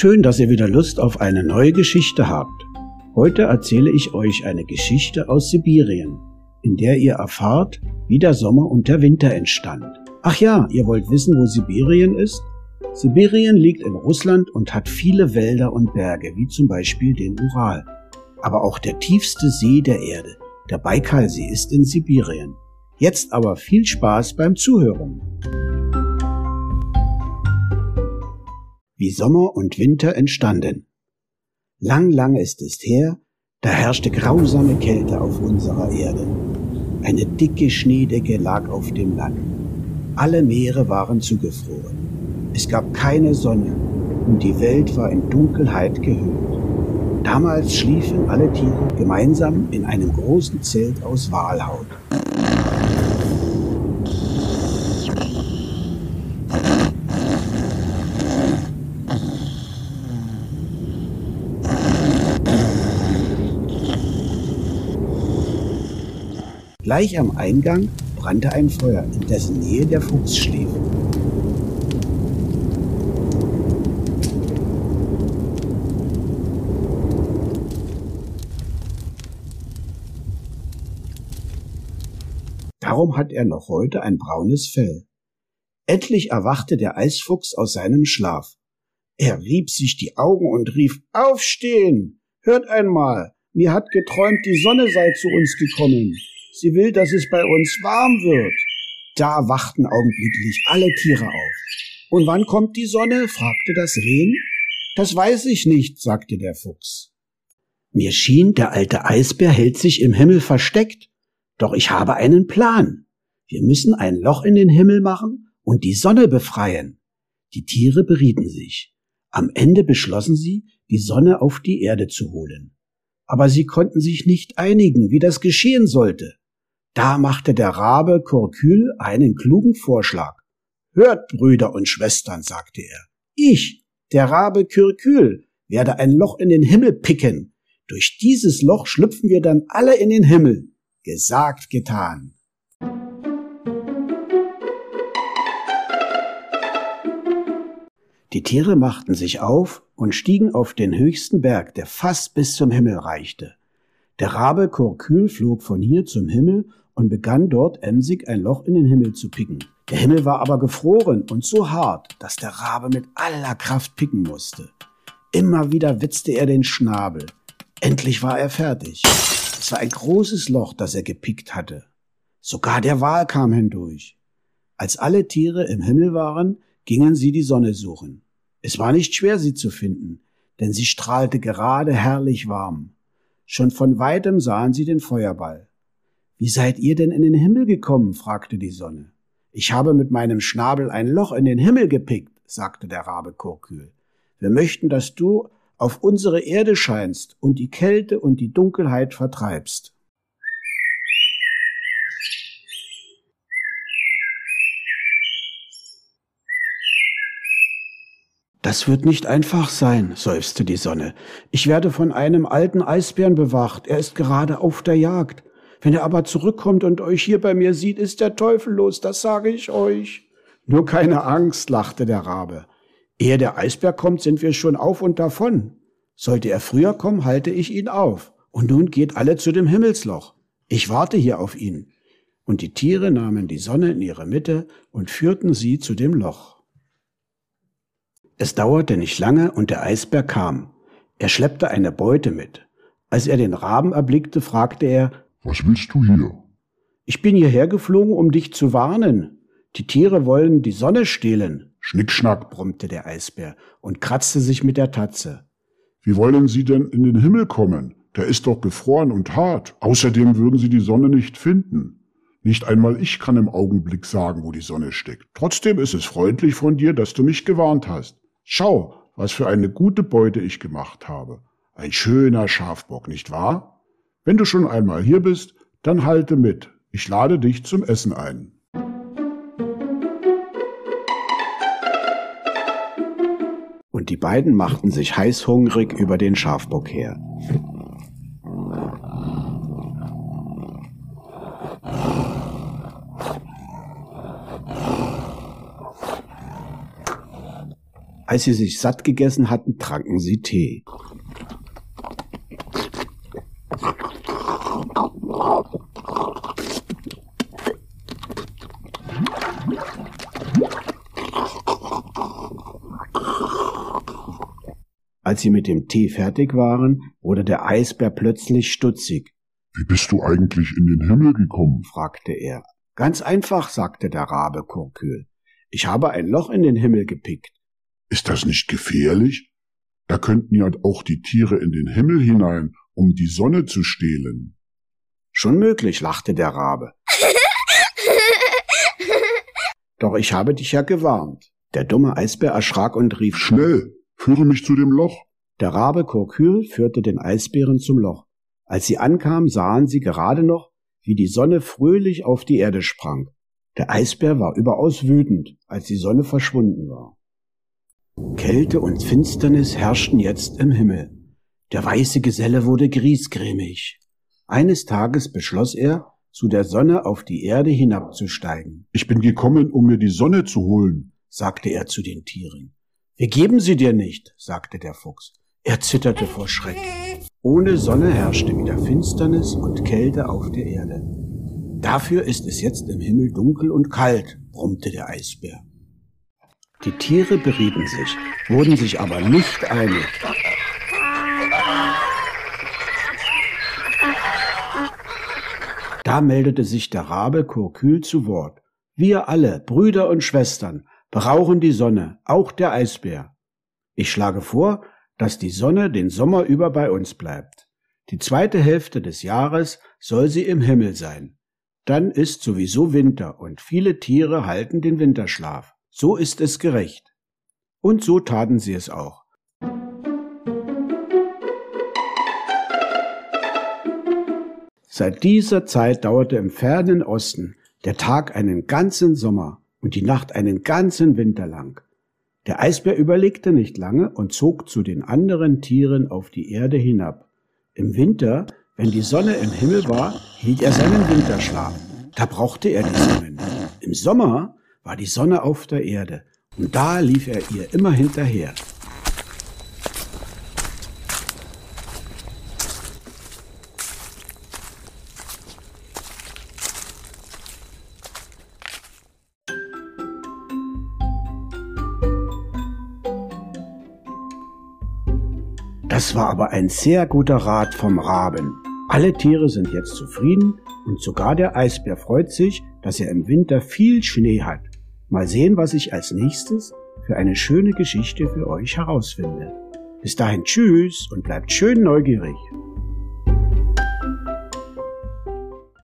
Schön, dass ihr wieder Lust auf eine neue Geschichte habt. Heute erzähle ich euch eine Geschichte aus Sibirien, in der ihr erfahrt, wie der Sommer und der Winter entstand. Ach ja, ihr wollt wissen, wo Sibirien ist? Sibirien liegt in Russland und hat viele Wälder und Berge, wie zum Beispiel den Ural. Aber auch der tiefste See der Erde, der Baikalsee, ist in Sibirien. Jetzt aber viel Spaß beim Zuhören. Wie Sommer und Winter entstanden. Lang, lang ist es her, da herrschte grausame Kälte auf unserer Erde. Eine dicke Schneedecke lag auf dem Land. Alle Meere waren zugefroren. Es gab keine Sonne und die Welt war in Dunkelheit gehüllt. Damals schliefen alle Tiere gemeinsam in einem großen Zelt aus Walhaut. Gleich am Eingang brannte ein Feuer, in dessen Nähe der Fuchs schlief. Darum hat er noch heute ein braunes Fell. Endlich erwachte der Eisfuchs aus seinem Schlaf. Er rieb sich die Augen und rief Aufstehen. Hört einmal, mir hat geträumt, die Sonne sei zu uns gekommen. Sie will, dass es bei uns warm wird. Da wachten augenblicklich alle Tiere auf. Und wann kommt die Sonne? fragte das Reh. Das weiß ich nicht, sagte der Fuchs. Mir schien, der alte Eisbär hält sich im Himmel versteckt. Doch ich habe einen Plan. Wir müssen ein Loch in den Himmel machen und die Sonne befreien. Die Tiere berieten sich. Am Ende beschlossen sie, die Sonne auf die Erde zu holen. Aber sie konnten sich nicht einigen, wie das geschehen sollte. Da machte der Rabe Kurkül einen klugen Vorschlag. Hört, Brüder und Schwestern, sagte er, ich, der Rabe Kürkül, werde ein Loch in den Himmel picken. Durch dieses Loch schlüpfen wir dann alle in den Himmel. Gesagt, getan. Die Tiere machten sich auf und stiegen auf den höchsten Berg, der fast bis zum Himmel reichte. Der Rabe Kurkül flog von hier zum Himmel und begann dort emsig ein Loch in den Himmel zu picken. Der Himmel war aber gefroren und so hart, dass der Rabe mit aller Kraft picken musste. Immer wieder witzte er den Schnabel. Endlich war er fertig. Es war ein großes Loch, das er gepickt hatte. Sogar der Wal kam hindurch. Als alle Tiere im Himmel waren, gingen sie die Sonne suchen. Es war nicht schwer, sie zu finden, denn sie strahlte gerade herrlich warm. Schon von weitem sahen sie den Feuerball. Wie seid ihr denn in den Himmel gekommen? fragte die Sonne. Ich habe mit meinem Schnabel ein Loch in den Himmel gepickt, sagte der Rabe Kurkühl. Wir möchten, dass du auf unsere Erde scheinst und die Kälte und die Dunkelheit vertreibst. Das wird nicht einfach sein, seufzte die Sonne. Ich werde von einem alten Eisbären bewacht. Er ist gerade auf der Jagd. Wenn er aber zurückkommt und euch hier bei mir sieht, ist der Teufel los, das sage ich euch. Nur keine Angst, lachte der Rabe. Ehe der Eisbär kommt, sind wir schon auf und davon. Sollte er früher kommen, halte ich ihn auf. Und nun geht alle zu dem Himmelsloch. Ich warte hier auf ihn. Und die Tiere nahmen die Sonne in ihre Mitte und führten sie zu dem Loch. Es dauerte nicht lange und der Eisbär kam. Er schleppte eine Beute mit. Als er den Raben erblickte, fragte er, was willst du hier? Ich bin hierher geflogen, um dich zu warnen. Die Tiere wollen die Sonne stehlen. Schnickschnack, brummte der Eisbär und kratzte sich mit der Tatze. Wie wollen Sie denn in den Himmel kommen? Der ist doch gefroren und hart. Außerdem würden Sie die Sonne nicht finden. Nicht einmal ich kann im Augenblick sagen, wo die Sonne steckt. Trotzdem ist es freundlich von dir, dass du mich gewarnt hast. Schau, was für eine gute Beute ich gemacht habe. Ein schöner Schafbock, nicht wahr? Wenn du schon einmal hier bist, dann halte mit. Ich lade dich zum Essen ein. Und die beiden machten sich heißhungrig über den Schafbock her. Als sie sich satt gegessen hatten, tranken sie Tee. Als sie mit dem Tee fertig waren, wurde der Eisbär plötzlich stutzig. Wie bist du eigentlich in den Himmel gekommen? fragte er. Ganz einfach, sagte der Rabe Kurkül. Ich habe ein Loch in den Himmel gepickt. Ist das nicht gefährlich? Da könnten ja auch die Tiere in den Himmel hinein, um die Sonne zu stehlen. Schon möglich, lachte der Rabe. Doch ich habe dich ja gewarnt. Der dumme Eisbär erschrak und rief Schnell, führe mich zu dem Loch. Der Rabe Kurkül führte den Eisbären zum Loch. Als sie ankamen, sahen sie gerade noch, wie die Sonne fröhlich auf die Erde sprang. Der Eisbär war überaus wütend, als die Sonne verschwunden war. Kälte und Finsternis herrschten jetzt im Himmel. Der weiße Geselle wurde griesgrämig. Eines Tages beschloss er, zu der Sonne auf die Erde hinabzusteigen. Ich bin gekommen, um mir die Sonne zu holen, sagte er zu den Tieren. Wir geben sie dir nicht, sagte der Fuchs. Er zitterte vor Schreck. Ohne Sonne herrschte wieder Finsternis und Kälte auf der Erde. Dafür ist es jetzt im Himmel dunkel und kalt, brummte der Eisbär. Die Tiere berieten sich, wurden sich aber nicht einig. Da meldete sich der Rabe Kurkül zu Wort. Wir alle, Brüder und Schwestern, brauchen die Sonne, auch der Eisbär. Ich schlage vor, dass die Sonne den Sommer über bei uns bleibt. Die zweite Hälfte des Jahres soll sie im Himmel sein. Dann ist sowieso Winter und viele Tiere halten den Winterschlaf. So ist es gerecht. Und so taten sie es auch. Seit dieser Zeit dauerte im fernen Osten der Tag einen ganzen Sommer und die Nacht einen ganzen Winter lang. Der Eisbär überlegte nicht lange und zog zu den anderen Tieren auf die Erde hinab. Im Winter, wenn die Sonne im Himmel war, hielt er seinen Winterschlaf. Da brauchte er die Sonne. Im Sommer war die Sonne auf der Erde und da lief er ihr immer hinterher. Das war aber ein sehr guter Rat vom Raben. Alle Tiere sind jetzt zufrieden und sogar der Eisbär freut sich, dass er im Winter viel Schnee hat. Mal sehen, was ich als nächstes für eine schöne Geschichte für euch herausfinde. Bis dahin tschüss und bleibt schön neugierig.